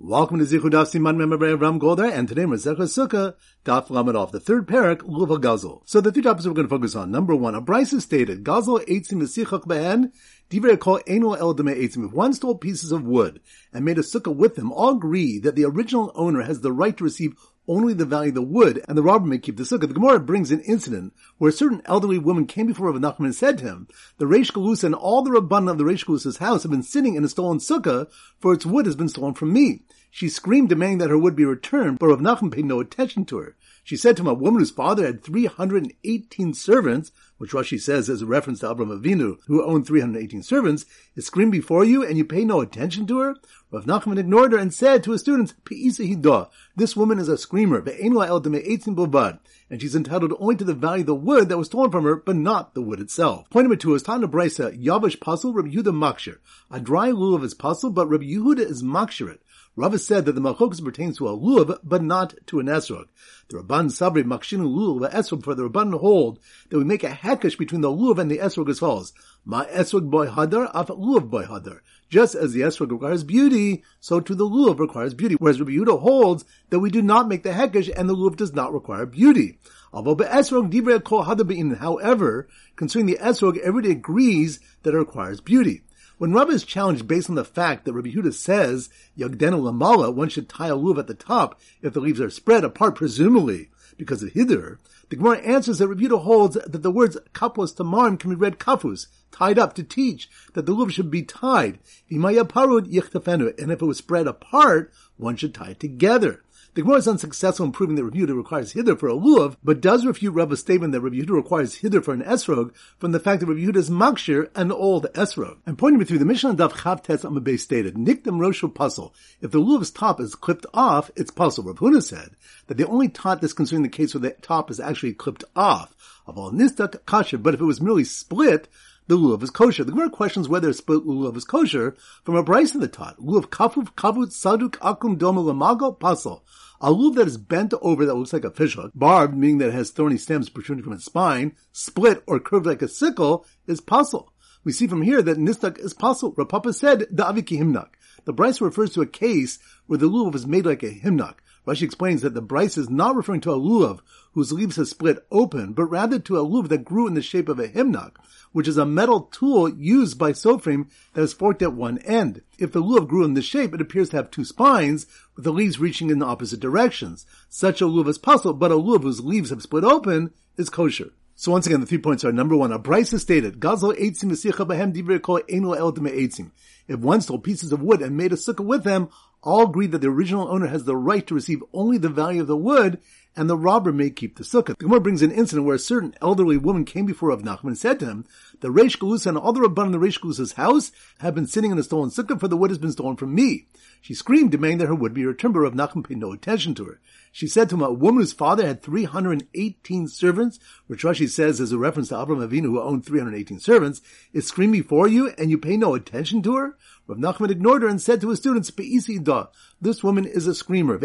Welcome to Zichud Daf Siman Ram Golder, and today Masechah Sukkah Daf Lamed the third parak Luva Gazel. So the three topics we're going to focus on. Number one, a Bryce stated Gazel Eitzim V'Sichach Behen Divrei Kol Eno El Deme Eitzim. If one stole pieces of wood and made a sukkah with them, all agree that the original owner has the right to receive only the value of the wood, and the robber may keep the sukkah. The Gemara brings an incident where a certain elderly woman came before Rav Nachman and said to him, the Reish Galusa and all the Rabban of the Reish Galusa's house have been sitting in a stolen sukkah, for its wood has been stolen from me. She screamed demanding that her wood be returned, but Rav Nachman paid no attention to her. She said to him, a woman whose father had 318 servants, which Rashi says is a reference to Avram Avinu, who owned 318 servants, is screamed before you and you pay no attention to her? Rav Nachman ignored her and said to his students, This woman is a screamer, and she's entitled only to the value of the wood that was stolen from her, but not the wood itself. Point number two is Tana Brisa, Yavish Pasul, Rabbi Yehuda Makshir. A dry lulav is pasul, but Rabbi Yehuda is Makshirit. Rava said that the malchokas pertains to a lulav, but not to an esrog. The Rabban Sabri Makshinu lulav esrog for the Rabban hold that we make a hekesh between the luv and the esrog as follows. Ma esrog boy hadar, af lulav boy hadar. Just as the esrog requires beauty, so too the luv requires beauty. Whereas Rabbi Yehuda holds that we do not make the hekesh and the luv does not require beauty. However, concerning the esrog, everybody agrees that it requires beauty. When Rabbi is challenged based on the fact that Rabbi Huda says Yagdenu Lamala, one should tie a luv at the top if the leaves are spread apart, presumably because of Hither, the Gemara answers that Huda holds that the words kapos tamarim can be read kafus, tied up to teach that the luv should be tied. And if it was spread apart, one should tie it together. The Gemara is unsuccessful in proving that Rabbi Yehuda requires hither for a lulav, but does refute Rabba's statement that Rabbi Yehuda requires hither for an esrog from the fact that Yehuda is makshir and old esrog. And pointing me through the Mishnah Daf Chav Tes Amabay stated, Nikdam Roshu pasul. If the lulav's top is clipped off, it's pasul. Rav Huna said that they only taught this concerning the case where the top is actually clipped off. Of all nistak kasha, but if it was merely split, the lulav is kosher. The Gemara questions whether a split lulav is kosher from a Bryce in the tot. Lulav kafuf kavut saduk akum domu lamago pasul. A lulav that is bent over that looks like a fishhook, barbed, meaning that it has thorny stems protruding from its spine, split or curved like a sickle, is pasul. We see from here that nistak is pasul. Rapapa said, the aviki himnak. The Bryce refers to a case where the lulav is made like a himnak. Rashi explains that the Bryce is not referring to a lulav whose leaves have split open, but rather to a lulav that grew in the shape of a himnak, which is a metal tool used by Sofrim that is forked at one end. If the lulav grew in this shape, it appears to have two spines, with the leaves reaching in the opposite directions. Such a lulav is possible, but a lulav whose leaves have split open is kosher. So once again, the three points are number one, a Bryce has stated. If one stole pieces of wood and made a sukkah with them, all agree that the original owner has the right to receive only the value of the wood, and the robber may keep the sukkah. The Gemara brings an incident where a certain elderly woman came before Rav Nachman and said to him, the Reish Galusa and all the Rabban in the Reish Galusa's house have been sitting in a stolen sukkah, for the wood has been stolen from me. She screamed, demanding that her wood be returned, but Rav Nachman paid no attention to her. She said to him, a woman whose father had 318 servants, which Rashi says is a reference to Avram Avinu who owned 318 servants, is screaming before you and you pay no attention to her? Rav Nachman ignored her and said to his students, This woman is a screamer,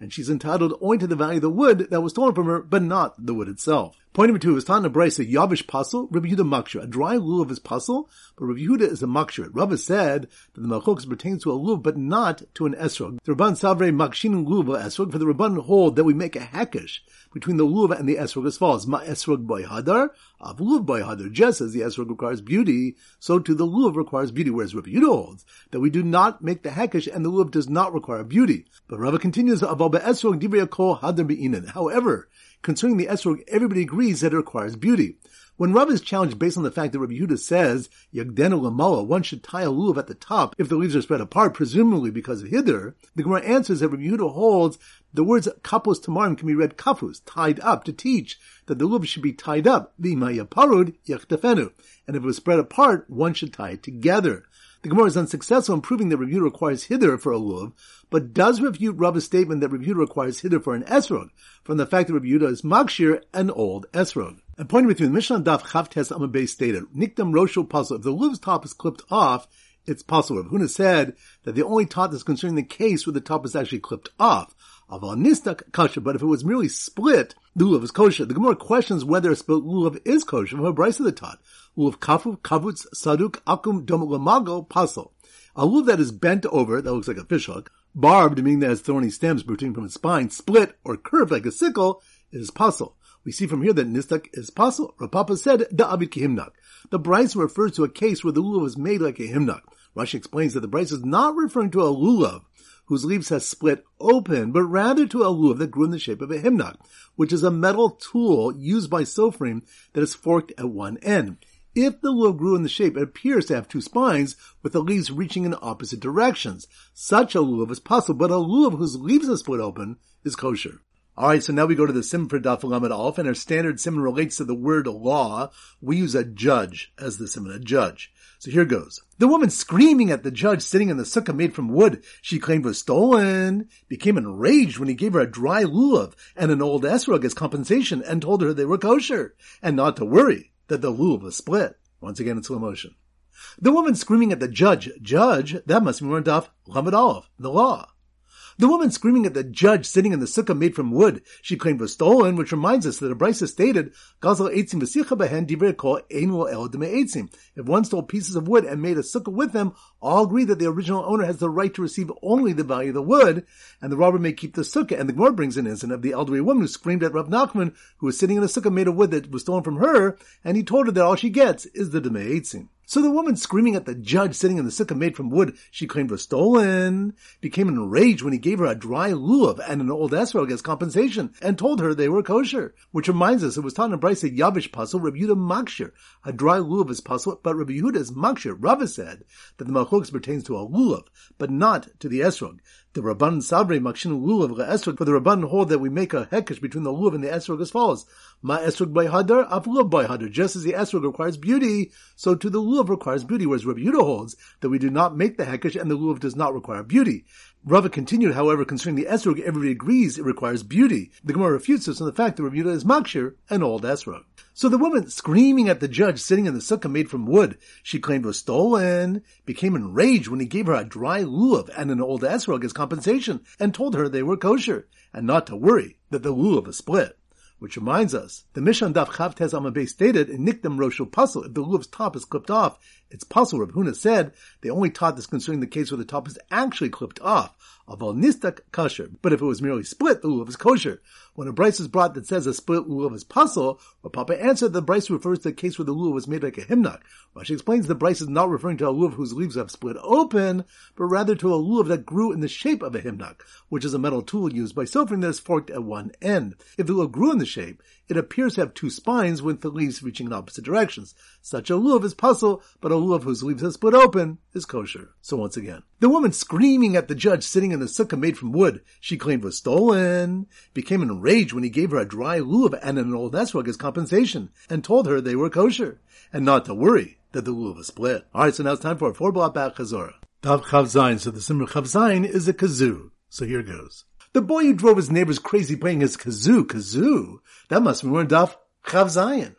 and she's entitled only to the value of the wood that was stolen from her, but not the wood itself. Point number two is Tana Brisa Yavish Pasul, Rabbi Yehuda Makshir. A dry lulav is pasul, but Rabbi Yehuda is a Makshir. Rabbi said that the Malchoks pertains to a lulav, but not to an esrog. The Rabban Savre Makshin lulav esrog, for the Rabban hold that we make a hekesh between the lulav and the esrog as follows. Ma esrog by hadar, av lulav by hadar. Just as the esrog requires beauty, so too the lulav requires beauty, whereas Rabbi Yehuda holds that we do not make the hekesh and the lulav does not require beauty. But Rabbi continues, Aval esrog divrei kol hadar be'inan. However, concerning the esrog, everybody agrees that it requires beauty. When Rav is challenged based on the fact that Rabbi Yehuda says, Yagdenu Lamala, one should tie a lulav at the top if the leaves are spread apart, presumably because of Hither, the Gemara answers that Rabbi Yehuda holds the words kapos tamarim can be read kafus, tied up, to teach that the lulav should be tied up, v'imaya parud yachtafenu, and if it was spread apart, one should tie it together. The Gemara is unsuccessful in proving that Review requires hither for a lulav, but does refute Rabba's statement that Review requires hither for an esrog, from the fact that Review is makshir, an old esrog. And pointing with you, the Mishnah Daf Chavtes Amabay stated, Nikdam Roshel pasul, if the luluv's top is clipped off, it's possible. Huna said that the only taught is concerning the case where the top is actually clipped off. Aval nistak kosher, but if it was merely split, lulav is kosher. The Gemara questions whether a split lulav is kosher from a of the taught. Lulav kafu, kavutz, saduk, akum, dom lamago, pasel. A lulav that is bent over, that looks like a fishhook, barbed, meaning that has thorny stems protruding from its spine, split or curved like a sickle, is pasul. We see from here that nistak is pasul. Rav Papa said, the abid himnak. The bryce refers to a case where the lulav is made like a himnak. Rashi explains that the bryce is not referring to a lulav whose leaves has split open, but rather to a lulav that grew in the shape of a himnak, which is a metal tool used by sofrim that is forked at one end. If the lulav grew in the shape, it appears to have two spines with the leaves reaching in opposite directions. Such a lulav is possible, but a lulav whose leaves are split open is kosher. Alright, so now we go to the sim for Daf Lamed Aleph, and our standard sim relates to the word law. We use a judge as the sim, a judge. So here goes. The woman screaming at the judge sitting in the sukkah made from wood she claimed was stolen became enraged when he gave her a dry lulav and an old esrog as compensation and told her they were kosher and not to worry that the lulav was split. Once again in slow motion. The woman screaming at the judge, judge, that must be more Daf Lamed Aleph, the law. The woman screaming at the judge sitting in the sukkah made from wood she claimed was stolen, which reminds us that a brisa stated, Gazal behen el. If one stole pieces of wood and made a sukkah with them, all agree that the original owner has the right to receive only the value of the wood, and the robber may keep the sukkah. And the Gemara brings an incident of the elderly woman who screamed at Rav Nachman, who was sitting in a sukkah made of wood that was stolen from her, and he told her that all she gets is the demei eitzim. So the woman screaming at the judge sitting in the sukkah made from wood she claimed was stolen became enraged when he gave her a dry lulav and an old esrog as compensation and told her they were kosher. Which reminds us, it was taught in Bryce Yavish pasul, Rabbi Yehuda makshir. A dry lulav is pasul, but Rabbi Yehuda is makshir. Rava said that the malchus pertains to a lulav, but not to the esrog. The Rabban Sabre Makshin Lulav Esrog, for the Rabban hold that we make a hekesh between the Lulav and the Esrog as follows. Ma Esrog by Hadar, Af Lulav by Hadar. Just as the Esrog requires beauty, so too the Lulav requires beauty, whereas Rabbi Yehuda holds that we do not make the hekesh and the Lulav does not require beauty. Rava continued, however, concerning the esrog, everybody agrees it requires beauty. The Gemara refutes this on the fact that Rabbi Yehuda is makshir and old esrog. So the woman screaming at the judge sitting in the sukkah made from wood she claimed was stolen became enraged when he gave her a dry lulav and an old esrog as compensation and told her they were kosher and not to worry that the lulav is split. Which reminds us, the Mishnah Daf Chavtez Amabay stated in Nikdam Roshul Pasul, if the lulav's top is clipped off, it's pasul. Rav Huna said they only taught this concerning the case where the top is actually clipped off. Aval nistak kosher. But if it was merely split, the lulav is kosher. When a bryce is brought that says a split lulav is pasul, Papa answered, the bryce refers to a case where the lulav was made like a himnak. Rashi explains the bryce is not referring to a lulav whose leaves have split open, but rather to a lulav that grew in the shape of a himnak, which is a metal tool used by sofrim that is forked at one end. If the lulav grew in the shape, it appears to have two spines with the leaves reaching in opposite directions. Such a lulav is pasul, but a lulav whose leaves have split open is kosher. So once again, the woman screaming at the judge sitting in the sukkah made from wood she claimed was stolen became enraged when he gave her a dry lulav and an old esrog as compensation and told her they were kosher and not to worry that the lulav was split. Alright, so now it's time for a four block back chazorah. Daf Chav Zayin. So the Simmer Chav Zayin is a kazoo. So here goes. The boy who drove his neighbors crazy playing his kazoo, kazoo. That must be more Daf Chav Zayin.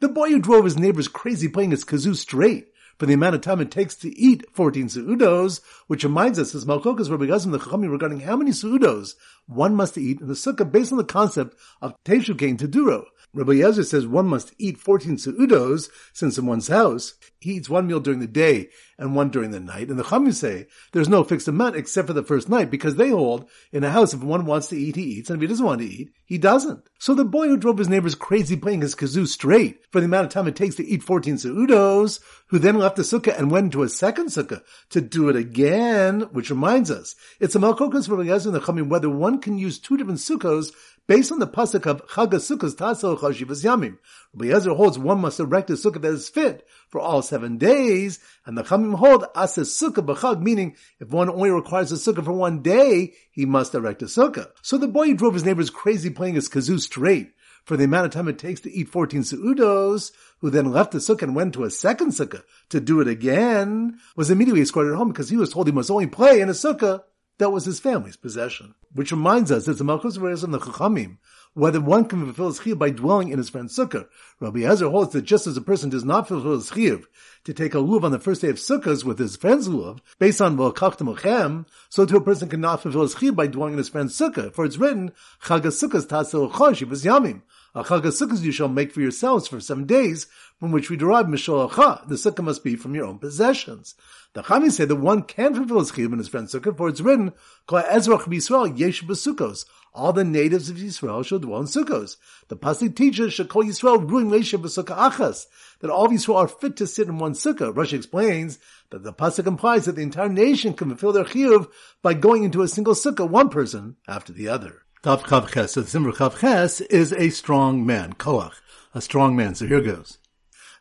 The boy who drove his neighbors crazy playing his kazoo straight for the amount of time it takes to eat 14 seudos, which reminds us, as Malchokas Rabbi Gazim the Chachamim regarding how many seudos one must eat in the sukkah based on the concept of Teshu Teduro. Rabbi Yezer says one must eat 14 seudos, since in one's house, he eats one meal during the day and one during the night. And the Chachamim say there's no fixed amount except for the first night because they hold in a house if one wants to eat, he eats, and if he doesn't want to eat, he doesn't. So the boy who drove his neighbors crazy playing his kazoo straight for the amount of time it takes to eat 14 seudos, who then left the sukkah and went into a second sukkah to do it again, which reminds us, it's a malchokas for the Chachamim whether one can use two different sukkahs based on the pasuk of Chagas Sukkos Tasel Chashivas Yamim. Rabbi holds one must erect a sukkah that is fit for all seven days, and the Chamim hold Asa Sukkah B'Chag, meaning if one only requires a sukkah for one day, he must erect a sukkah. So the boy drove his neighbors crazy playing his kazoo straight for the amount of time it takes to eat 14 seudos, who then left the sukkah and went to a second sukkah to do it again, was immediately escorted home because he was told he must only play in a sukkah that was his family's possession. Which reminds us, it's a Malchus and the Chachamim, whether one can fulfill his chiyuv by dwelling in his friend's sukkah. Rabbi Ezer holds that just as a person does not fulfill his chiyuv to take a luv on the first day of sukkahs with his friend's luv, based on v'lakachtem so too a person cannot fulfill his chiyuv by dwelling in his friend's sukkah. For it's written, chagas sukkahs choshiv yamim. A chagas sukkahs you shall make for yourselves for seven days, from which we derive misholacha. The sukkah must be from your own possessions. The Chachamim say that one can fulfill his chiyuv in his friend's sukkah, for it's written, Kol Ezrach Yisrael yesh b'sukkos. All the natives of Yisrael shall dwell in sukkos. The pasuk teaches, Shekol Yisrael ruin leisha b'sukkah achas, that all of Yisrael are fit to sit in one sukkah. Rashi explains that the pasuk implies that the entire nation can fulfill their chiyuv by going into a single sukkah, one person after the other. Daf Chav Ches, so the Simmer Chav Ches is a strong man, Koach, a strong man. So here goes.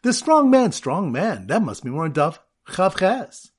The strong man, strong man, that must be more in Daf Chav Ches.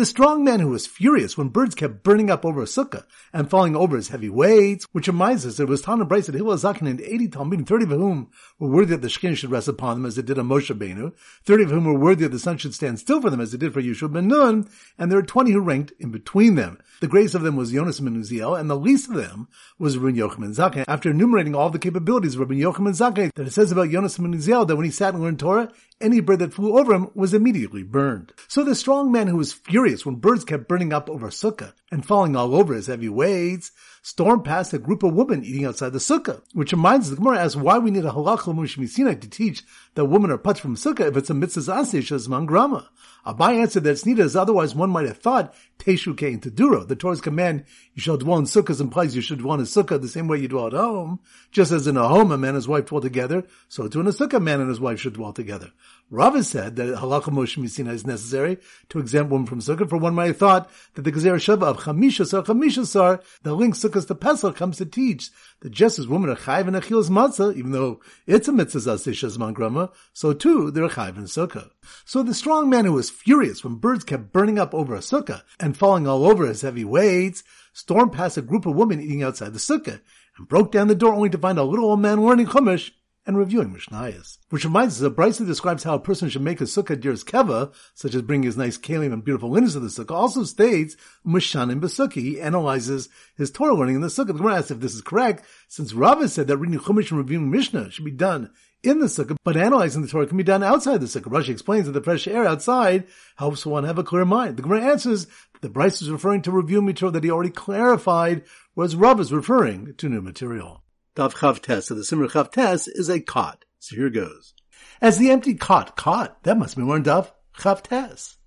The strong man who was furious when birds kept burning up over a sukkah and falling over his heavy weights, which reminds us that it was Tana Bryce at Hillel Zakin and 80 Talmudim, 30 of whom were worthy that the skin should rest upon them as it did on Moshe Benu, 30 of whom were worthy that the sun should stand still for them as it did for Yeshua ben Nun, and there were 20 who ranked in between them. The greatest of them was Yonasan ben Uziel, and the least of them was Rabbi Yochanan Zakkai. After enumerating all the capabilities of Rabbi Yochanan Zakkai, that it says about Yonasan ben Uziel that when he sat and learned Torah, any bird that flew over him was immediately burned. So the strong man who was furious when birds kept burning up over sukkah and falling all over his heavy weights, stormed past a group of women eating outside the sukkah, which reminds the Gemara asks why we need a halachah l'mushmisinai to teach that women are put from sukkah if it's a mitzvah asish as mangrama. Abai answered that it's needed as otherwise one might have thought teshu ke into duro. The Torah's command, you shall dwell in sukkahs implies you should dwell in a sukkah the same way you dwell at home. Just as in a home a man and his wife dwell together, so too in a sukkah a man and his wife should dwell together. Rava said that halakha Moshe is necessary to exempt women from sukkah, for one might have thought that the Gezer Shava of Chamishasar Chamishasar, the link sukkahs to Pesach comes to teach that just as women are chayv and achilas matzah, even though it's a mitzvah zasishas mangrama, so too they're chayv in sukkah. So the strong man who was furious when birds kept burning up over a sukkah and falling all over his heavy weights, stormed past a group of women eating outside the sukkah and broke down the door only to find a little old man learning chumash and reviewing Mishnayos. Which reminds us that Bryson describes how a person should make a sukkah dirs keva, such as bringing his nice kalim and beautiful linens to the sukkah, also states Mishanim Besukki. He analyzes his Torah learning in the sukkah. The Gemara asks if this is correct, since Rava said that reading Chumash and reviewing Mishnah should be done in the sukkah, but analyzing the Torah can be done outside the sukkah. Rashi explains that the fresh air outside helps one have a clear mind. The Gemara answers that Bryce is referring to review material that he already clarified, whereas Rav is referring to new material. Daf Chav Tes, so the Simmer Chav Tes is a cot. So here goes. As the empty cot, cot, that must be more Daf Chav Tes.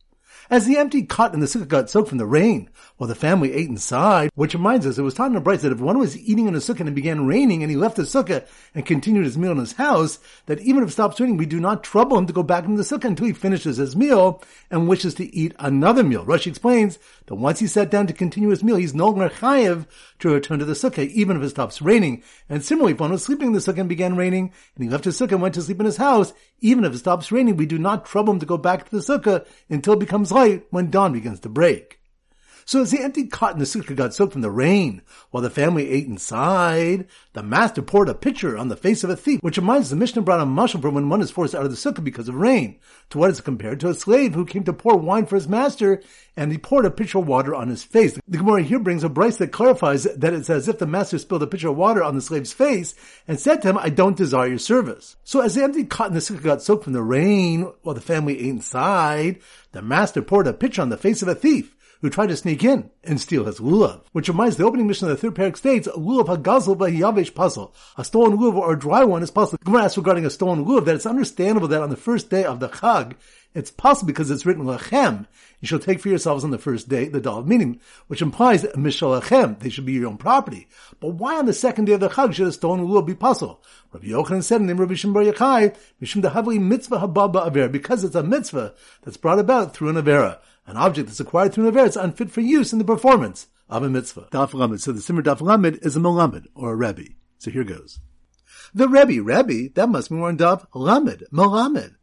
As the empty cot in the sukkah got soaked from the rain, while the family ate inside, which reminds us, it was taught in Bright that if one was eating in a sukkah and it began raining and he left the sukkah and continued his meal in his house, that even if it stops raining, we do not trouble him to go back into the sukkah until he finishes his meal and wishes to eat another meal. Rashi explains that once he sat down to continue his meal, he's no longer chayev to return to the sukkah, even if it stops raining. And similarly, if one was sleeping in the sukkah and began raining, and he left his sukkah and went to sleep in his house, even if it stops raining, we do not trouble him to go back to the sukkah until it becomes light when dawn begins to break. So as the empty cot in the sukkah got soaked from the rain, while the family ate inside, the master poured a pitcher on the face of a thief, which reminds the Mishnah brought a mushroom from when one is forced out of the sukkah because of rain. To what is compared to a slave who came to pour wine for his master, and he poured a pitcher of water on his face. The Gemara here brings a Bryce that clarifies that it's as if the master spilled a pitcher of water on the slave's face and said to him, I don't desire your service. So as the empty cot in the sukkah got soaked from the rain, while the family ate inside, the master poured a pitcher on the face of a thief who tried to sneak in and steal his lulav. Which reminds the opening mission of the third parak states, lulav hagazel yavish pasul. A stolen lulav or a dry one is possible. The Gemara asks regarding a stolen lulav that it's understandable that on the first day of the Chag, it's possible because it's written lachem. You shall take for yourselves on the first day the dal meaning, which implies mishalachem. They should be your own property. But why on the second day of the Chag should a stolen lulav be possible? Rabbi Yochanan said in the name Rabbi Shimon Bar Mishum dehavli mitzvah hababa aver, because it's a mitzvah that's brought about through an avera. An object that's acquired through an is unfit for use in the performance of a mitzvah. Daf Lamed. So the Simmer Daf Lamed is a Melamed, or a Rebbe. So here goes. The Rebbe, Rebbe, that must be more in Daf Lamed, Melamed.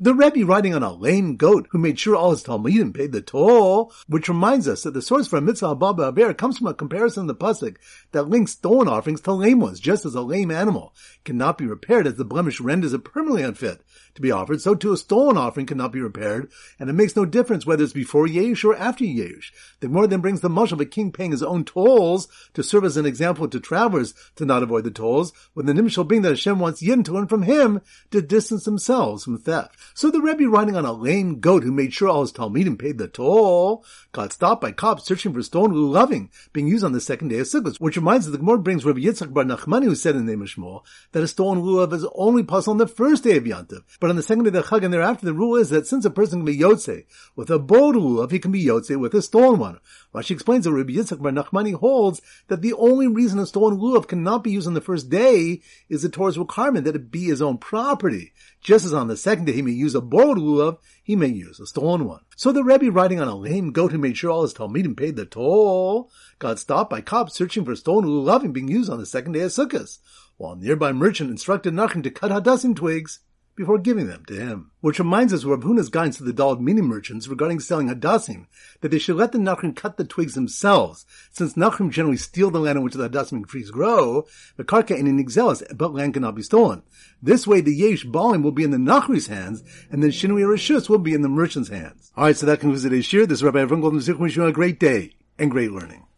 The Rebbe riding on a lame goat who made sure all his Talmudim paid the toll, which reminds us that the source for a mitzvah Baba Aver comes from a comparison in the Pasuk that links stolen offerings to lame ones, just as a lame animal cannot be repaired as the blemish renders it permanently unfit to be offered, so too a stolen offering cannot be repaired, and it makes no difference whether it's before Yehush or after Yehush. The more then brings the mush of a king paying his own tolls to serve as an example to travelers to not avoid the tolls, when the nimshal being that Hashem wants Yin to learn from him to distance themselves from theft. So the Rebbe riding on a lame goat who made sure all his Talmidim paid the toll got stopped by cops searching for stone loving being used on the second day of Sukkot, which reminds us the Gemara brings Rabbi Yitzchak Bar Nachmani who said in the name of Shmuel that a stone lulav is only possible on the first day of Yantiv, but on the second day of the Chag and thereafter the rule is that since a person can be Yotze with a bold lulav, he can be Yotze with a stone one. Rashi explains that Rabbi Yitzchak Bar Nachmani holds that the only reason a stone lulav cannot be used on the first day is the Torah's requirement that it be his own property. Just as on the second day he may use a borrowed lulav, he may use a stolen one. So the Rebbe riding on a lame goat who made sure all his Talmidim paid the toll got stopped by cops searching for stolen lulavim being used on the second day of Sukkot, while a nearby merchant instructed Nachum to cut hadassim twigs before giving them to him. Which reminds us of Rav Huna's guidance to the Daled mini merchants regarding selling hadassim, that they should let the Nachrim cut the twigs themselves, since Nachrim generally steal the land on which the hadassim trees grow, the karka in an exelis, but land cannot be stolen. This way the yesh balim will be in the Nachri's hands, and then Shinui Rishus will be in the merchant's hands. Alright, so that concludes today's shir. This is Rabbi Avram Golden a great day and great learning.